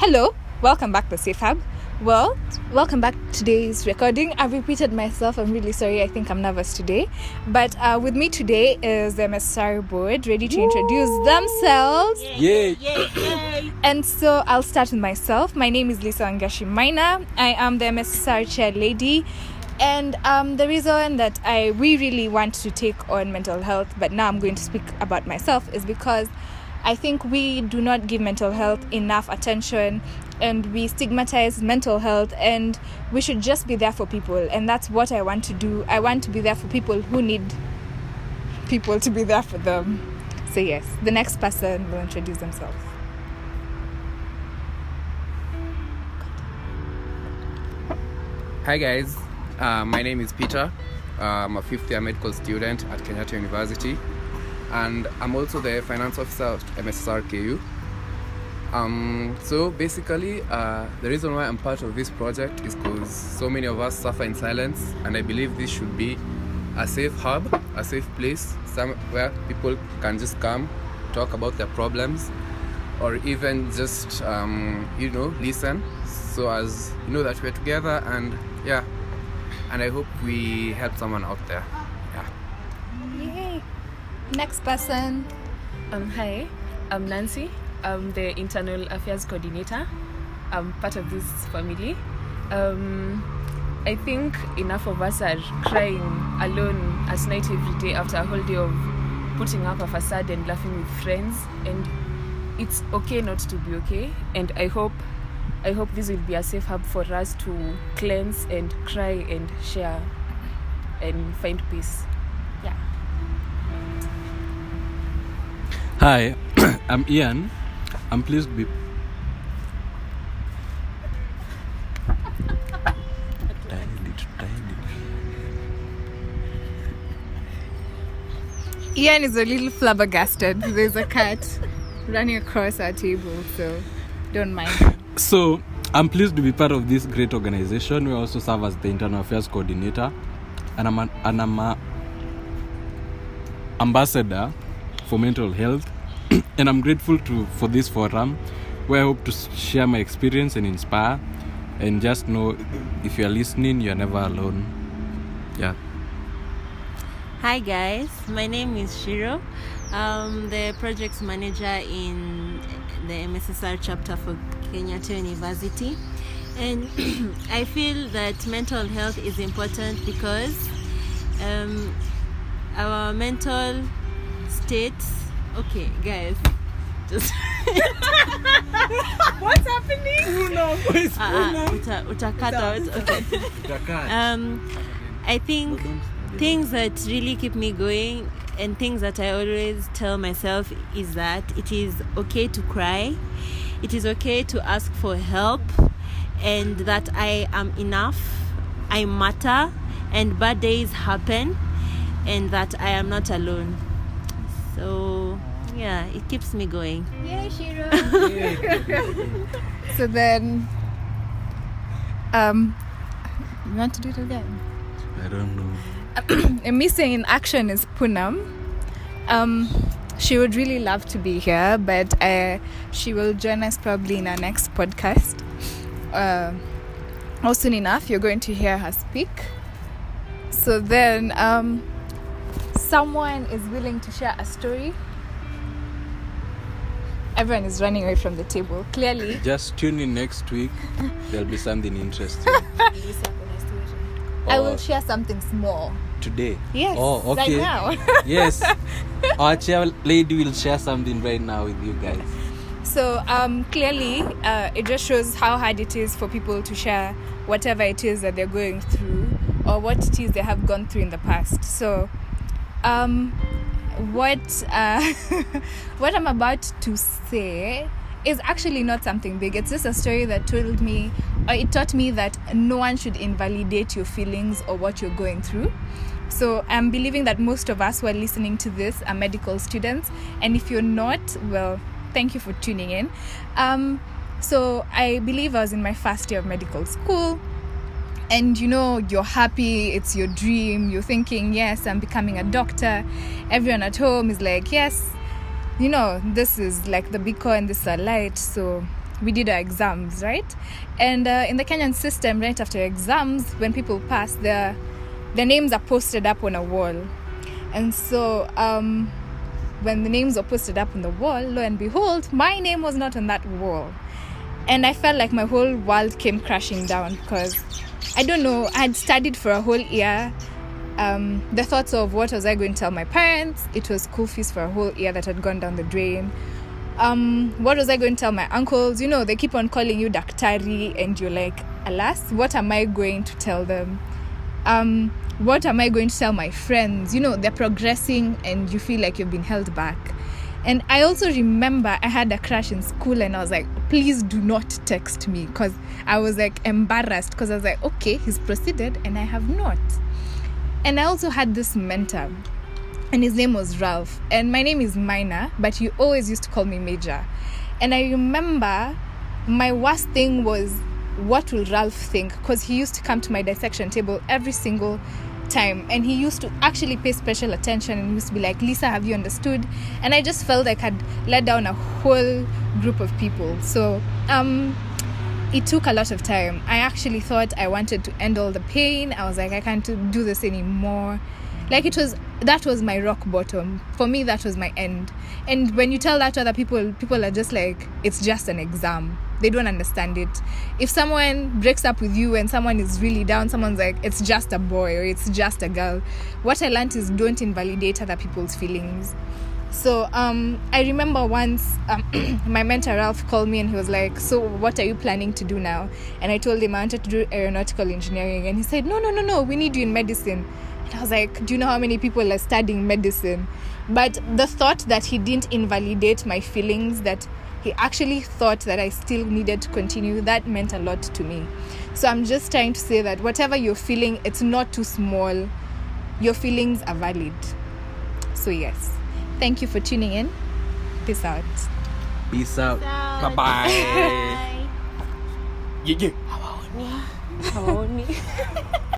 Hello, welcome back to Safe Hub. Well, welcome back to today's recording. I've repeated myself. I'm really sorry. I think I'm nervous today. But uh, with me today is the MSR board ready to introduce themselves. Yay! And so I'll start with myself. My name is Lisa Angashi Maina. I am the MSR chair lady. And um, the reason that I we really want to take on mental health, but now I'm going to speak about myself, is because I think we do not give mental health enough attention and we stigmatize mental health and we should just be there for people and that's what I want to do. I want to be there for people who need people to be there for them. So yes, the next person will introduce themselves. Hi guys, uh, my name is Peter. Uh, I'm a fifth year medical student at Kenyatta University, and I'm also the finance officer at MSRKU. Um, so basically, uh, the reason why I'm part of this project is because so many of us suffer in silence, and I believe this should be a safe hub, a safe place, somewhere people can just come, talk about their problems, or even just um, you know listen. So as you know that we're together, and yeah, and I hope we help someone out there. Next person. Um, hi, I'm Nancy. I'm the Internal Affairs Coordinator. I'm part of this family. Um, I think enough of us are crying alone at night every day after a whole day of putting up a facade and laughing with friends. And it's okay not to be okay. And I hope, I hope this will be a safe hub for us to cleanse and cry and share and find peace. Hi, I'm Ian. I'm pleased to be. Ian is a little flabbergasted. There's a cat running across our table, so don't mind. So, I'm pleased to be part of this great organization. We also serve as the internal affairs coordinator, and I'm an, and I'm a ambassador for mental health. and I'm grateful to for this forum, where I hope to share my experience and inspire, and just know if you're listening, you're never alone. Yeah. Hi guys, my name is Shiro. I'm the projects manager in the MSSR chapter for Kenyatta University. And I feel that mental health is important because um, our mental state. Okay, guys, just. What's happening? Ah, ah, uta, utakata out. Okay. um, I think things that really keep me going and things that I always tell myself is that it is okay to cry, it is okay to ask for help, and that I am enough, I matter, and bad days happen, and that I am not alone. So, yeah, it keeps me going. Yay, Shiro! so then, um, you want to do it again? I don't know. A missing in action is Punam. Um, she would really love to be here, but uh, she will join us probably in our next podcast. Uh, or soon enough, you're going to hear her speak. So then, um, someone is willing to share a story. Everyone is running away from the table. Clearly, Just tune in next week. There'll be something interesting. I will share something small. today. Yes, Oh, okay. right now. yes. Our chair lady will share something right now with you guys. So um, clearly, uh, it just shows how hard it is for people to share whatever it is that they're going through or what it is they have gone through in the past. So, um, what uh, what I'm about to say is actually not something big. It's just a story that told me, or it taught me that no one should invalidate your feelings or what you're going through. So I'm believing that most of us who are listening to this are medical students, and if you're not, well, thank you for tuning in. Um, so I believe I was in my first year of medical school, and you know you're happy, it's your dream. You're thinking, yes, I'm becoming a doctor. Everyone at home is like, yes, you know, this is like the beacon, this is a light. So we did our exams, right? And uh, in the Kenyan system, right after exams, when people pass, their their names are posted up on a wall. And so um, when the names were posted up on the wall, lo and behold, my name was not on that wall. And I felt like my whole world came crashing down because I don't know, I had studied for a whole year. Um, the thoughts of what was I going to tell my parents? It was school fees for a whole year that had gone down the drain. Um, what was I going to tell my uncles? You know, they keep on calling you Daktari, and you're like, alas, what am I going to tell them? Um, what am I going to tell my friends? You know, they're progressing, and you feel like you've been held back. And I also remember I had a crush in school, and I was like, please do not text me because I was like embarrassed because I was like, okay, he's proceeded, and I have not. And I also had this mentor, and his name was Ralph. And my name is Maina, but he always used to call me Major. And I remember my worst thing was what will Ralph think? Because he used to come to my dissection table every single time. And he used to actually pay special attention and used to be like lisa have you understood? And i just felt like i'd let down a whole group of people. So um it took a lot of time. I actually thought i wanted to end all the pain. I was like i can't do this anymore. Like it was that was my rock bottom. For me that was my end. And when you tell that to other people people are just like it's just an exam they don't understand it if someone breaks up with you and someone is really down someone's like it's just a boy or it's just a girl what i learned is don't invalidate other people's feelings so um, I remember once um, my mentor Ralph called me and he was like, "So what are you planning to do now?" And I told him I wanted to do aeronautical engineering, and he said, "No, no, no, no. We need you in medicine." And I was like, "Do you know how many people are studying medicine?" But the thought that he didn't invalidate my feelings, that he actually thought that I still needed to continue, that meant a lot to me. So I'm just trying to say that whatever you're feeling, it's not too small. Your feelings are valid. So yes. Thank you for tuning in. Peace out. Peace out. Bye Bye-bye. bye. Yeah, yeah. Hawaoni.